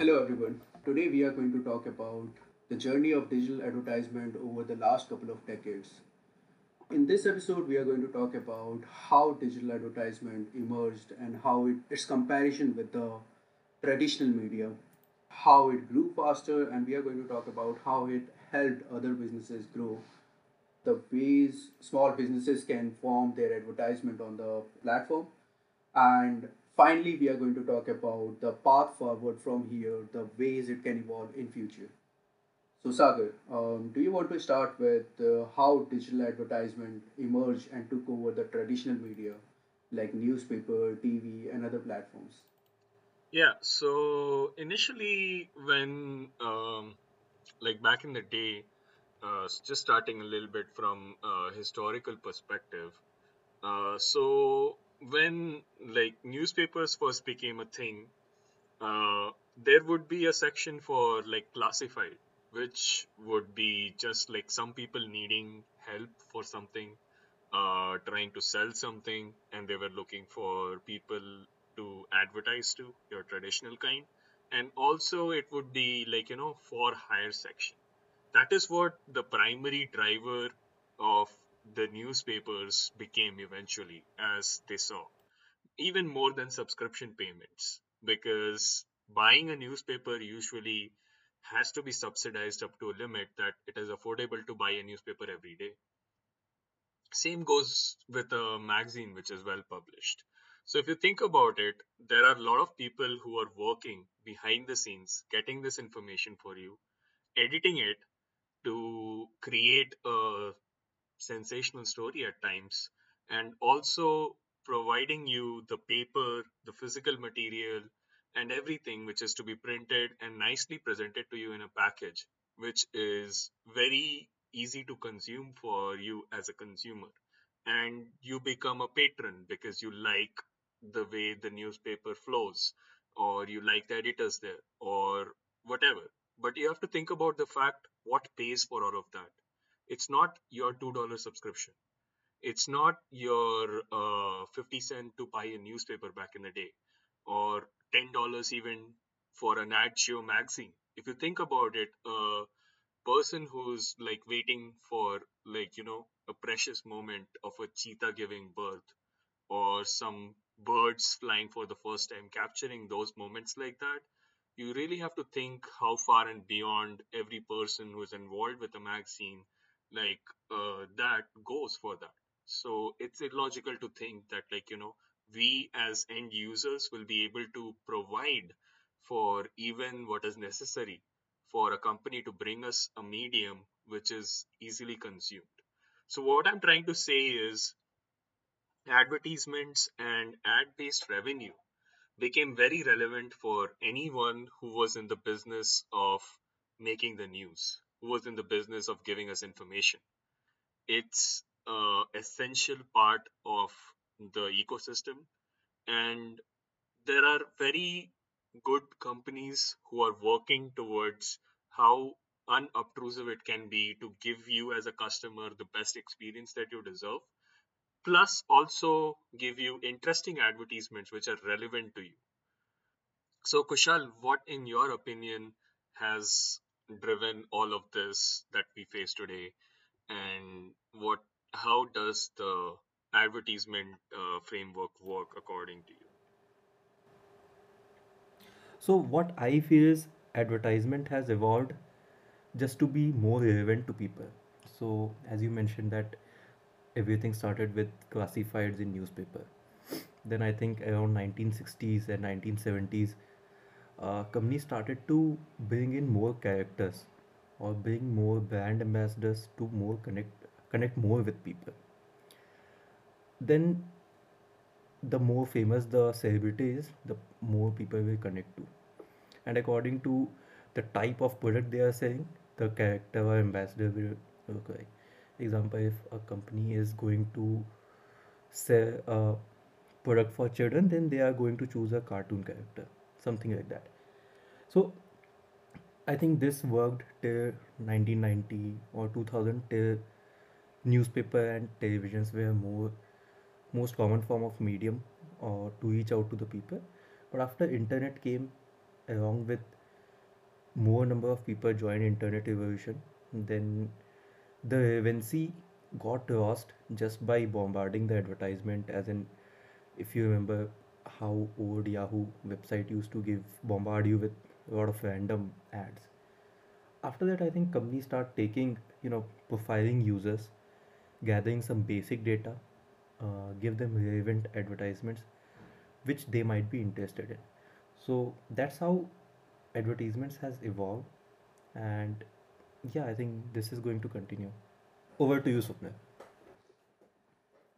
Hello everyone. Today we are going to talk about the journey of digital advertisement over the last couple of decades. In this episode, we are going to talk about how digital advertisement emerged and how it, its comparison with the traditional media, how it grew faster, and we are going to talk about how it helped other businesses grow, the ways small businesses can form their advertisement on the platform, and finally, we are going to talk about the path forward from here, the ways it can evolve in future. So, Sagar, um, do you want to start with uh, how digital advertisement emerged and took over the traditional media like newspaper, TV, and other platforms? Yeah, so initially, when um, like back in the day, uh, just starting a little bit from a historical perspective. Uh, so when like newspapers first became a thing, uh, there would be a section for like classified, which would be just like some people needing help for something, uh, trying to sell something, and they were looking for people to advertise to, your traditional kind. And also, it would be like, you know, for hire section. That is what the primary driver of the newspapers became eventually, as they saw even more than subscription payments because buying a newspaper usually has to be subsidized up to a limit that it is affordable to buy a newspaper every day. Same goes with a magazine which is well published. So if you think about it, there are a lot of people who are working behind the scenes, getting this information for you, editing it to create a sensational story at times, and also providing you the paper, the physical material, and everything which is to be printed and nicely presented to you in a package, which is very easy to consume for you as a consumer. And you become a patron because you like the way the newspaper flows, or you like the editors there, or whatever. But you have to think about the fact what pays for all of that it's not your $2 subscription. It's not your uh, 50 cent to buy a newspaper back in the day or $10 even for an ad show magazine. If you think about it, a person who's like waiting for like, you know, a precious moment of a cheetah giving birth or some birds flying for the first time, capturing those moments like that, you really have to think how far and beyond every person who's involved with a magazine like uh, that goes for that. So it's illogical to think that, like, you know, we as end users will be able to provide for even what is necessary for a company to bring us a medium which is easily consumed. So, what I'm trying to say is advertisements and ad based revenue became very relevant for anyone who was in the business of making the news, who was in the business of giving us information. It's a essential part of the ecosystem, and there are very good companies who are working towards how unobtrusive it can be to give you as a customer the best experience that you deserve plus also give you interesting advertisements which are relevant to you So, Kushal, what, in your opinion, has driven all of this that we face today, and what, how does the advertisement uh, framework work according to you? So, what I feel is advertisement has evolved just to be more relevant to people. So, as you mentioned, that everything started with classifieds in newspaper. Then I think around 1960s and 1970s, uh, companies started to bring in more characters or bring more brand ambassadors to more connect connect more with people. Then the more famous the celebrity is, the more people will connect to. And according to the type of product they are selling, the character or ambassador will look like. Example, if a company is going to sell a product for children, then they are going to choose a cartoon character, something like that. So I think this worked till 1990 or 2000 till newspaper and televisions were more most common form of medium or to reach out to the people but after internet came along with more number of people joined internet revolution, then the relevancy got lost just by bombarding the advertisement as in if you remember how old Yahoo website used to give bombard you with a lot of random ads. After that, I think companies start taking, you know, profiling users, gathering some basic data, uh, give them relevant advertisements which they might be interested in. So that's how advertisements has evolved, and yeah, I think this is going to continue. Over to you, Swapnil.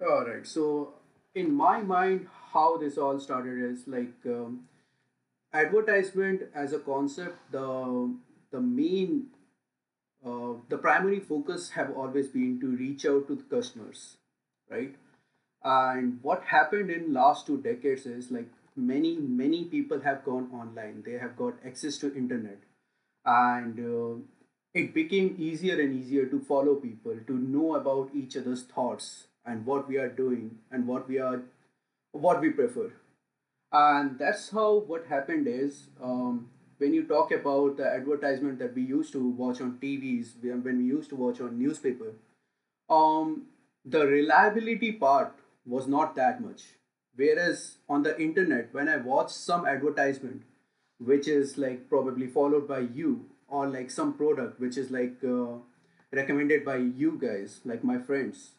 All right. So, in my mind, how this all started is like um, advertisement as a concept. The the main uh, the primary focus have always been to reach out to the customers, right? And what happened in last two decades is like many many people have gone online. They have got access to internet, and uh, it became easier and easier to follow people, to know about each other's thoughts and what we are doing and what we are what we prefer. And that's how what happened is um, when you talk about the advertisement that we used to watch on tvs when we used to watch on newspaper um, the reliability part was not that much. Whereas on the internet when i watch some advertisement which is like probably followed by you or like some product which is like uh, recommended by you guys like my friends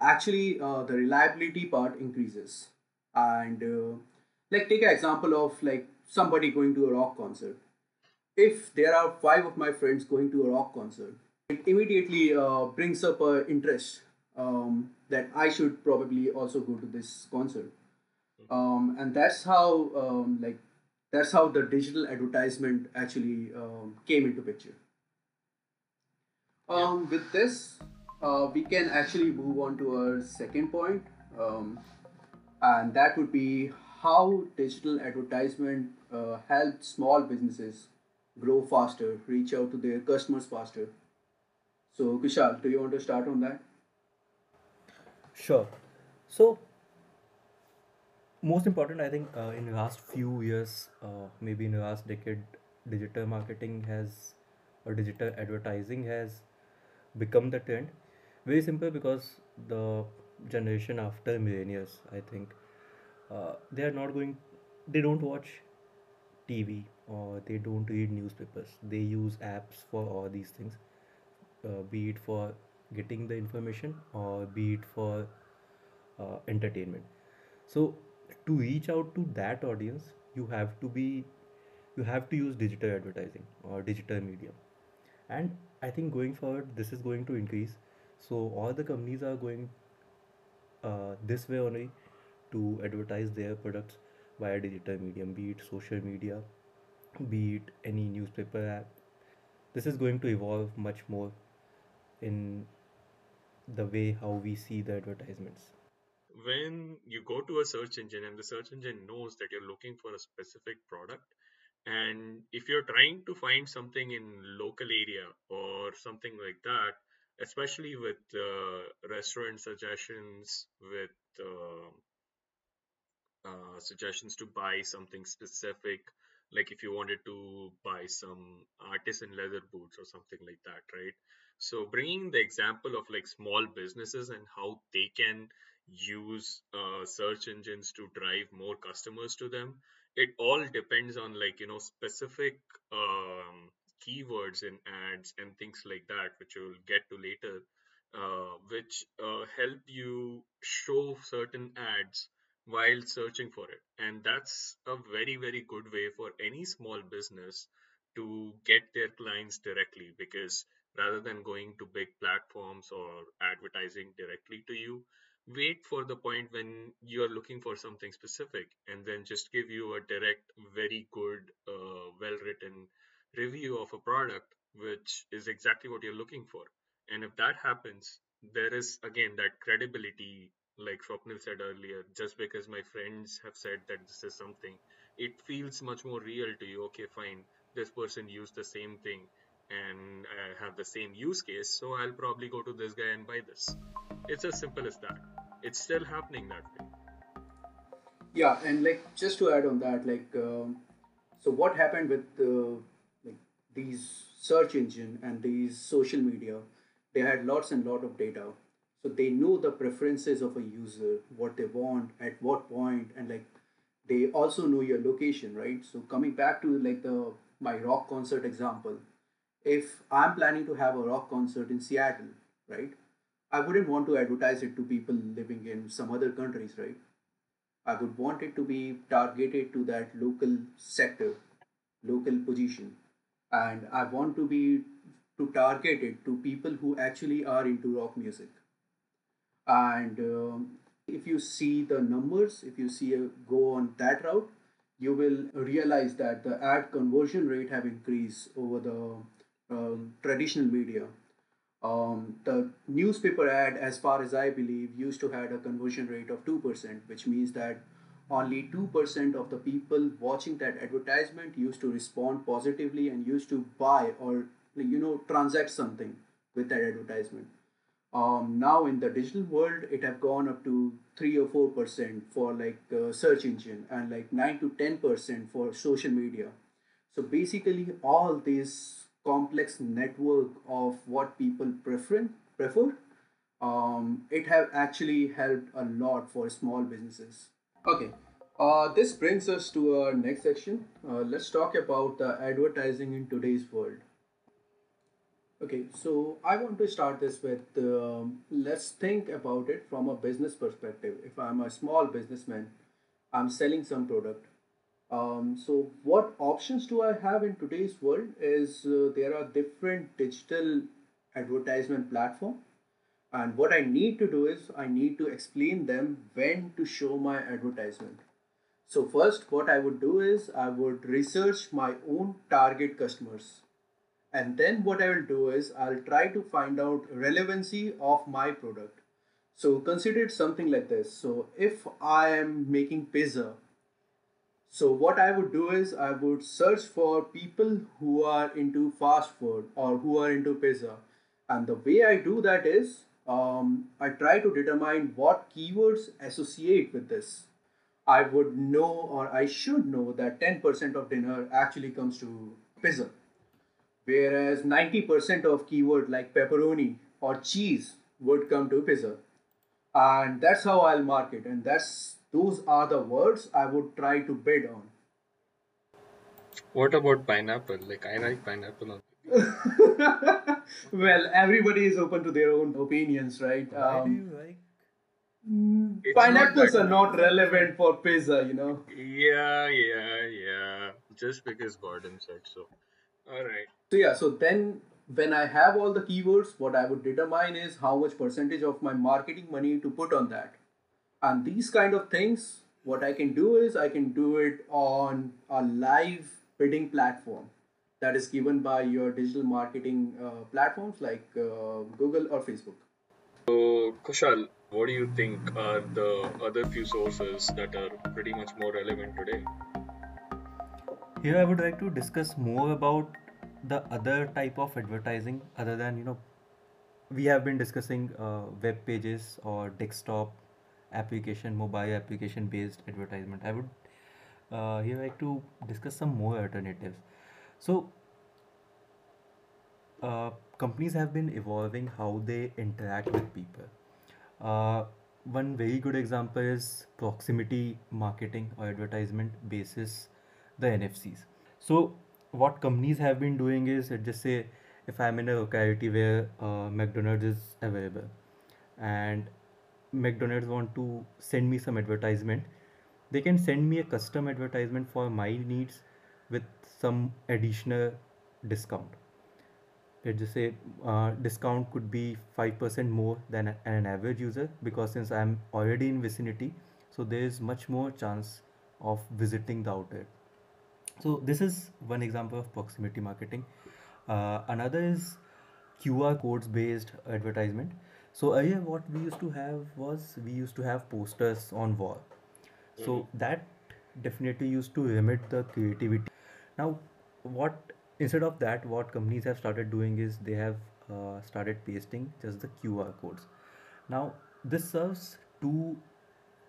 actually uh, the reliability part increases. And uh, like take an example of like somebody going to a rock concert. If there are five of my friends going to a rock concert it immediately uh, brings up a interest um, that i should probably also go to this concert. Um, and that's how um, like that's how the digital advertisement actually um, came into picture. Um, with this uh, we can actually move on to our second point um, and that would be how digital advertisement uh, helped small businesses grow faster, reach out to their customers faster. So, Kushal, do you want to start on that? Sure. So most important, I think, uh, in the last few years, uh, maybe in the last decade, digital marketing has or digital advertising has become the trend. Very simple because the generation after millennials, I think, uh, they are not going, they don't watch TV or they don't read newspapers. They use apps for all these things, uh, be it for getting the information or be it for uh, entertainment. So to reach out to that audience, you have to be you have to use digital advertising or digital medium. And I think going forward, this is going to increase. So all the companies are going uh, this way only to advertise their products via digital medium, be it social media, be it any newspaper app. This is going to evolve much more in the way how we see the advertisements. when you go to a search engine and the search engine knows that you're looking for a specific product and if you're trying to find something in local area or something like that especially with uh, restaurant suggestions with uh, uh, suggestions to buy something specific, like if you wanted to buy some artisan leather boots or something like that, right? So bringing the example of like small businesses and how they can use uh, search engines to drive more customers to them, it all depends on like you know specific um, keywords in ads and things like that, which you'll get to later, uh, which uh, help you show certain ads while searching for it. And that's a very, very good way for any small business to get their clients directly because rather than going to big platforms or advertising directly to you, wait for the point when you're looking for something specific and then just give you a direct, very good, uh, well written review of a product, which is exactly what you're looking for. And if that happens, there is again that credibility like Swapnil said earlier, just because my friends have said that this is something, it feels much more real to you. Okay, fine, this person used the same thing and uh, have the same use case, so I'll probably go to this guy and buy this. It's as simple as that. It's still happening that way. Yeah, and like just to add on that, like, um, so what happened with uh, these search engine and these social media they had lots and lot of data. So they know the preferences of a user what they want at what point and like they also know your location right? So coming back to like the my rock concert example if i'm planning to have a rock concert in seattle right i wouldn't want to advertise it to people living in some other countries right? I would want it to be targeted to that local sector, local position, and I want to be to target it to people who actually are into rock music. And um, if you see the numbers, if you see a, go on that route, you will realize that the ad conversion rate have increased over the um, traditional media um, the newspaper ad, as far as I believe, used to had a conversion rate of 2%, which means that only 2% of the people watching that advertisement used to respond positively and used to buy or you know transact something with that advertisement. Um, now in the digital world, it have gone up to 3 or 4% for like uh, search engine and like 9 to 10% for social media. So basically all this complex network of what people prefer prefer um, it have actually helped a lot for small businesses okay. Uh, this brings us to our next section. Uh, let's talk about the advertising in today's world. Okay so i want to start this with um, let's think about it from a business perspective. If i'm a small businessman i'm selling some product. Um, so what options do I have in today's world is uh, there are different digital advertisement platform and what I need to do is I need to explain them when to show my advertisement. So first what I would do is I would research my own target customers and then what I will do is I'll try to find out relevancy of my product. So consider it something like this. So if I am making pizza so what I would do is I would search for people who are into fast food or who are into pizza. And the way I do that is um, I try to determine what keywords associate with this. I would know or I should know that 10% of dinner actually comes to pizza. Whereas 90% of keyword like pepperoni or cheese would come to pizza. And that's how I'll market. And that's those are the words I would try to bid on. What about pineapple? Like I like pineapple on well, everybody is open to their own opinions, right? Why do Um, you like? mm, It's pineapples that are not relevant for pizza, you know. Yeah, yeah, yeah. Just because Gordon said so. Alright. So yeah, so then when I have all the keywords, what I would determine is how much percentage of my marketing money to put on that. And these kind of things, what I can do is I can do it on a live bidding platform that is given by your digital marketing uh, platforms like uh, Google or Facebook. So Kushal, what do you think are the other few sources that are pretty much more relevant today? Here I would like to discuss more about the other type of advertising other than you know we have been discussing uh, web pages or desktop application mobile application based advertisement i would uh, here like to discuss some more alternatives so uh, companies have been evolving how they interact with people. Uh, one very good example is proximity marketing or advertisement basis the nfcs so what companies have been doing is just say if i'm in a locality where uh, mcdonald's is available and McDonald's want to send me some advertisement, they can send me a custom advertisement for my needs with some additional discount. Let's just say uh, discount could be 5% more than an average user because since I'm already in vicinity, so there is much more chance of visiting the outlet. So this is one example of proximity marketing. Uh, another is QR codes based advertisement. So earlier what we used to have was we used to have posters on wall. So that definitely used to limit the creativity. Now what instead of that what companies have started doing is they have uh, started pasting just the QR codes. Now this serves two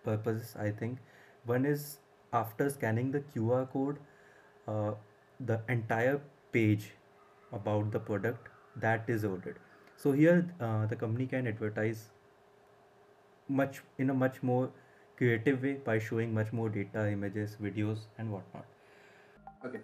purposes I think. One is after scanning the QR code, uh, the entire page about the product that is ordered. So here uh, the company can advertise much in a much more creative way by showing much more data, images, videos, and whatnot. Okay.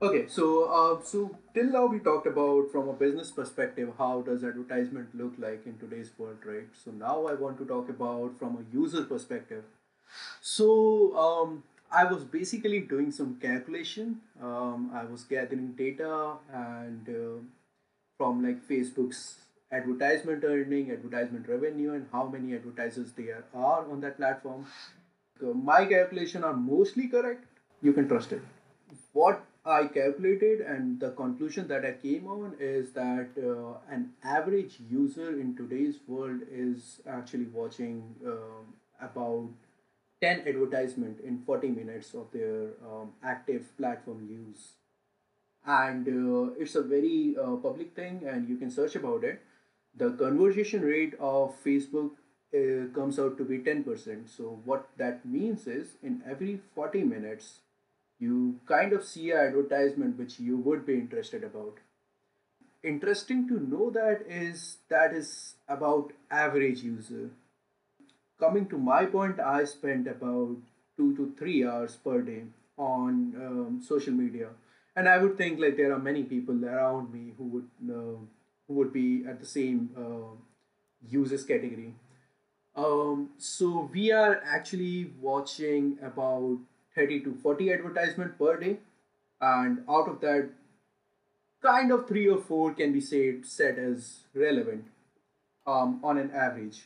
Okay, so uh, so till now we talked about from a business perspective how does advertisement look like in today's world, right? So now I want to talk about from a user perspective. So um, I was basically doing some calculation. Um, I was gathering data and uh, from like Facebook's advertisement earning, advertisement revenue, and how many advertisers there are on that platform. My calculation are mostly correct. You can trust it. What I calculated and the conclusion that I came on is that uh, an average user in today's world is actually watching um, about 10 advertisement in 40 minutes of their um, active platform use. And uh, it's a very uh, public thing and you can search about it. The conversion rate of facebook uh, comes out to be 10% so what that means is in every 40 minutes you kind of see an advertisement which you would be interested about. Interesting to know that is that is about average user. Coming to my point i spend about two to three hours per day on um, social media. And i would think like there are many people around me who would uh, who would be at the same uh, users category. Um, so we are actually watching about 30 to 40 advertisement per day. And out of that kind of three or four can be said set as relevant um, on an average.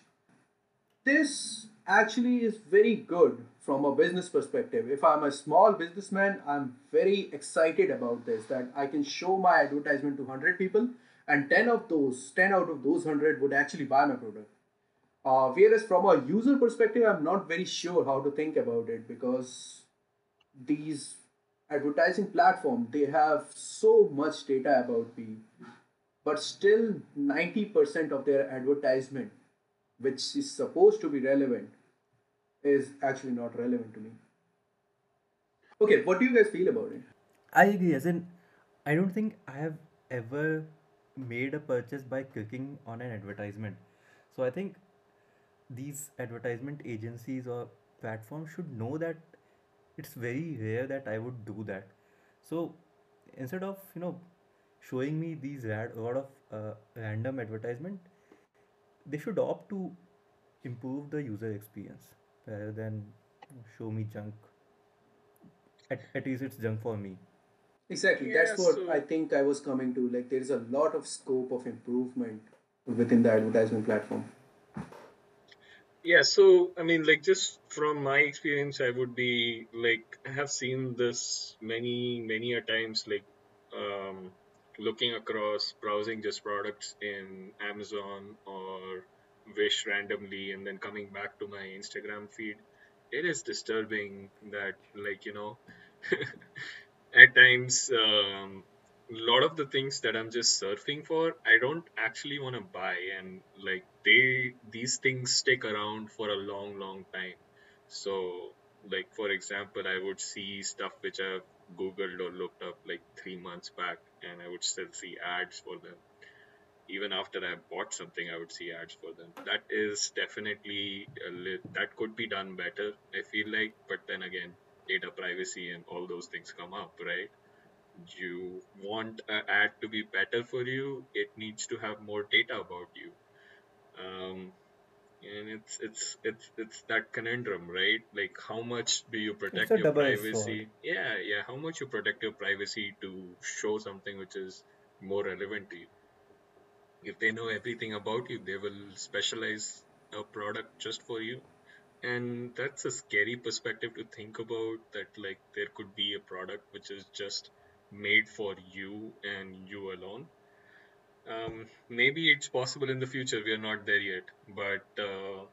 This actually is very good from a business perspective. If i'm a small businessman i'm very excited about this that i can show my advertisement to 100 people and 10 of those 10 out of those 100 would actually buy my product. Uh, whereas from a user perspective i'm not very sure how to think about it because these advertising platform they have so much data about me but still 90% of their advertisement which is supposed to be relevant is actually not relevant to me okay what do you guys feel about it I agree, as in, I don't think I have ever made a purchase by clicking on an advertisement. So I think these advertisement agencies or platforms should know that it's very rare that I would do that. So instead of, you know, showing me these rad- a lot of uh, random advertisement, they should opt to improve the user experience rather than show me junk. At, at least it's junk for me. exactly Yeah, that's what i think i was coming to like there is a lot of scope of improvement within the advertisement platform Yeah, so I mean, like, just from my experience, I would be like, I have seen this many, many a times, like, um, looking across, browsing just products in Amazon or Wish randomly, and then coming back to my Instagram feed. It is disturbing that, like, you know, at times um, lot of the things that i'm just surfing for i don't actually want to buy. And like they these things stick around for a long long time. So like for example i would see stuff which i've googled or looked up like three months back and i would still see ads for them. Even after i bought something i would see ads for them. That is definitely li- that could be done better i feel like. But then again data privacy and all those things come up right you want an ad to be better for you, it needs to have more data about you. Um, and it's it's it's it's that conundrum, right? Like how much do you protect your privacy? Yeah, yeah. How much you protect your privacy to show something which is more relevant to you. If they know everything about you, they will specialize a product just for you. And that's a scary perspective to think about that like there could be a product which is just made for you and you alone. Um, maybe it's possible in the future. We are not there yet, but uh,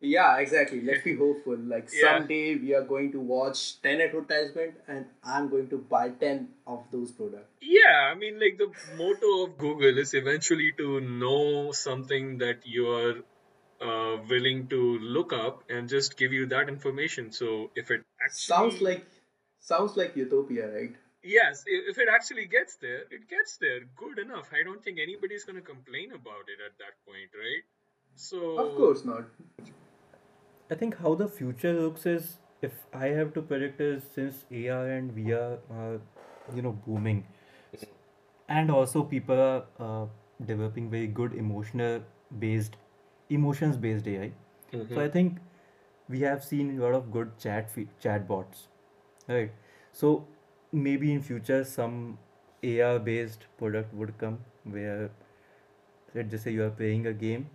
Yeah, exactly. Let's be hopeful. Like yeah, someday we are going to watch 10 advertisement and I'm going to buy 10 of those products. yeah. I mean, like the motto of Google is eventually to know something that you are uh, willing to look up and just give you that information. So if it Sounds like sounds like utopia, right? Yes, if it actually gets there, it gets there. Good enough. I don't think anybody's going to complain about it at that point, right? So, Of course not. I think how the future looks is, if I have to predict, is since AR and VR are, you know, booming, and also people are uh, developing very good emotional based, emotions based AI. So I think we have seen a lot of good chat fe chat bots, right? So maybe in future some AR based product would come where let's just say you are playing a game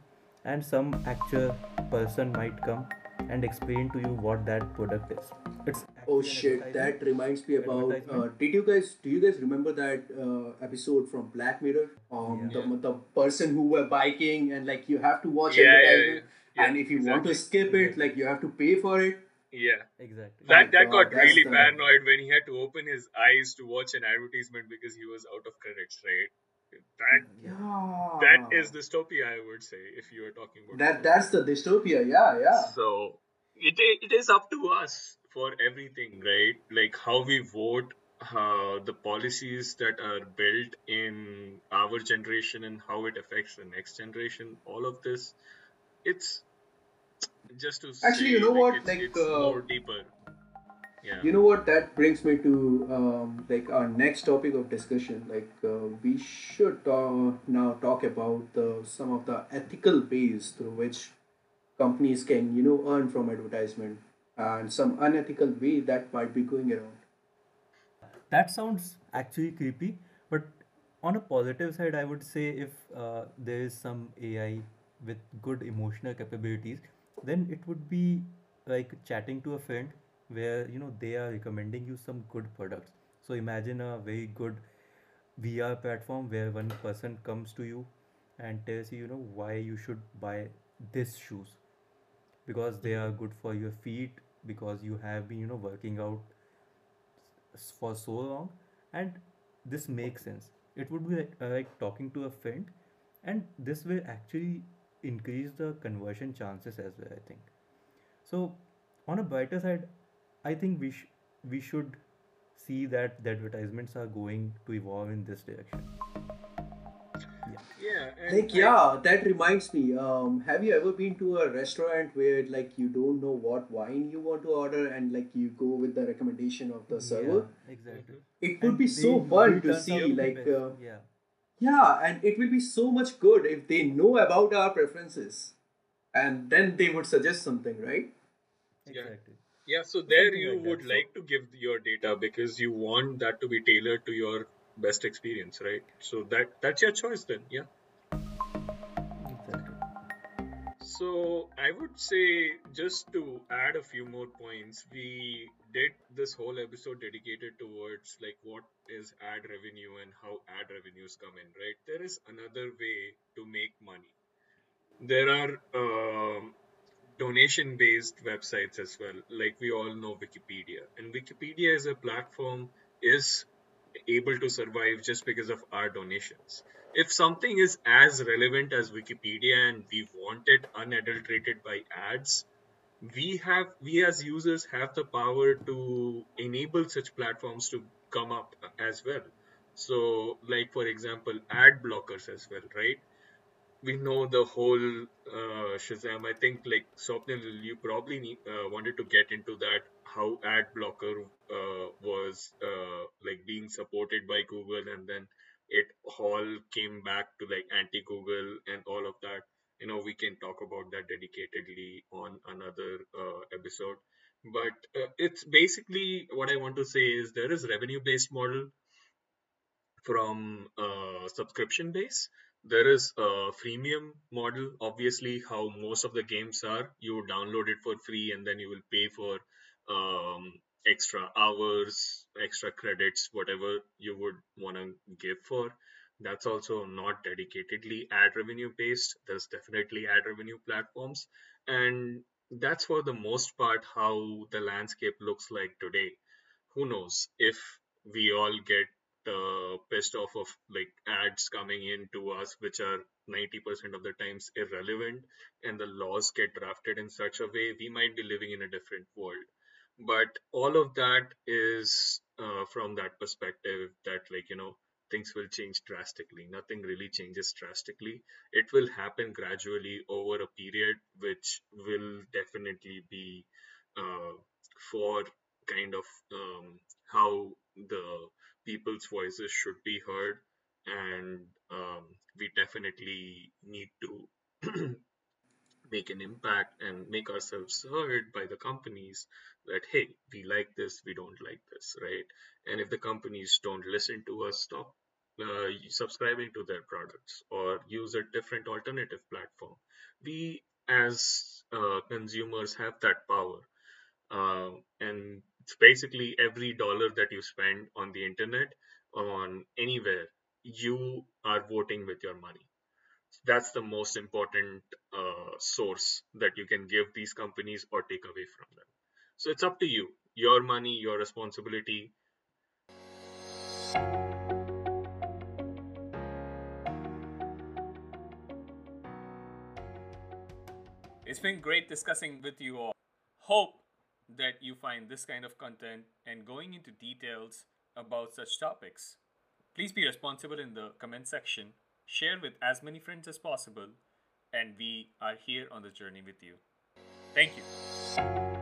and some actual person might come and explain to you what that product is it's Oh shit, that reminds me about. Uh, did you guys do you guys remember that uh, episode from Black Mirror? Um, yeah the yeah, the person who were biking and like you have to watch yeah, yeah, advertisement, yeah, and if you want to skip it, exactly like you have to pay for it. Yeah. exactly My That that God, got that's really the paranoid when he had to open his eyes to watch an advertisement because he was out of credits, right? That yeah that yeah. is dystopia, I would say, if you are talking about That dystopia. that's the dystopia. Yeah, yeah. So it it is up to us for everything, right? Like how we vote, uh, the policies that are built in our generation and how it affects the next generation. All of this, it's just to Actually, you know like what? it's Like, it's uh, more deeper. Yeah. you know what? That brings me to um, like our next topic of discussion. Like, uh, we should uh, now talk about the some of the ethical ways through which companies can you know earn from advertisement and some unethical way that might be going around. that sounds actually creepy but on a positive side i would say if uh, there is some ai with good emotional capabilities then it would be like chatting to a friend where you know they are recommending you some good products so imagine a very good VR platform where one person comes to you and tells you, you know, why you should buy this shoes because they are good for your feet because you have been, you know, working out for so long and this makes sense. It would be like, uh, like talking to a friend and this will actually increase the conversion chances as well, I think. So, on a brighter side, I think we sh- we should see that the advertisements are going to evolve in this direction. Yeah. Yeah, Like, I yeah, that reminds me. Um, have you ever been to a restaurant where like you don't know what wine you want to order and like you go with the recommendation of the server? Yeah, exactly. Mhm. It would And be so fun to see out to be like uh, Yeah, yeah, and it will be so much good if they know about our preferences and then they would suggest something, right? yeah. exactly. Yeah, so So there something you like would that. Like to give your data because you want that to be tailored to your best experience, right? So that that's your choice then, yeah. exactly. So I would say just to add a few more points, we did this whole episode dedicated towards like what is ad revenue and how ad revenues come in, right? There is another way to make money. There are um, donation based websites as well like we all know wikipedia and wikipedia as a platform is able to survive just because of our donations if something is as relevant as wikipedia and we want it unadulterated by ads we have we as users have the power to enable such platforms to come up as well so like for example ad blockers as well right we know the whole uh, Shazam. I think like Swapnil, you probably need, uh, wanted to get into that how ad blocker uh, was uh, like being supported by Google, and then it all came back to like anti-Google and all of that. You know, we can talk about that dedicatedly on another uh, episode. But uh, it's basically what I want to say is there is revenue-based model from uh, subscription base. There is a freemium model, obviously, how most of the games are. You download it for free and then you will pay for um, extra hours, extra credits, whatever you would want to give for. That's also not dedicatedly ad revenue based. There's definitely ad revenue platforms. And that's for the most part how the landscape looks like today. Who knows if we all get uh, pissed off of like ads coming in to us which are 90% of the times irrelevant and the laws get drafted in such a way we might be living in a different world but all of that is uh, from that perspective that like you know things will change drastically. Nothing really changes drastically. It will happen gradually over a period which will definitely be uh, for kind of um, how the people's voices should be heard. And um, we definitely need to make an impact and make ourselves heard by the companies that hey we like this we don't like this right? And if the companies don't listen to us stop uh, subscribing to their products or use a different alternative platform. We as uh, consumers have that power uh, and it's basically every dollar that you spend on the internet or on anywhere you are voting with your money. That's the most important uh, source that you can give these companies or take away from them. So it's up to you. Your money your responsibility It's been great discussing with you all. Hope that you find this kind of content and going into details about such topics. Please be responsible in the comment section, share with as many friends as possible, and we are here on the journey with you. Thank you.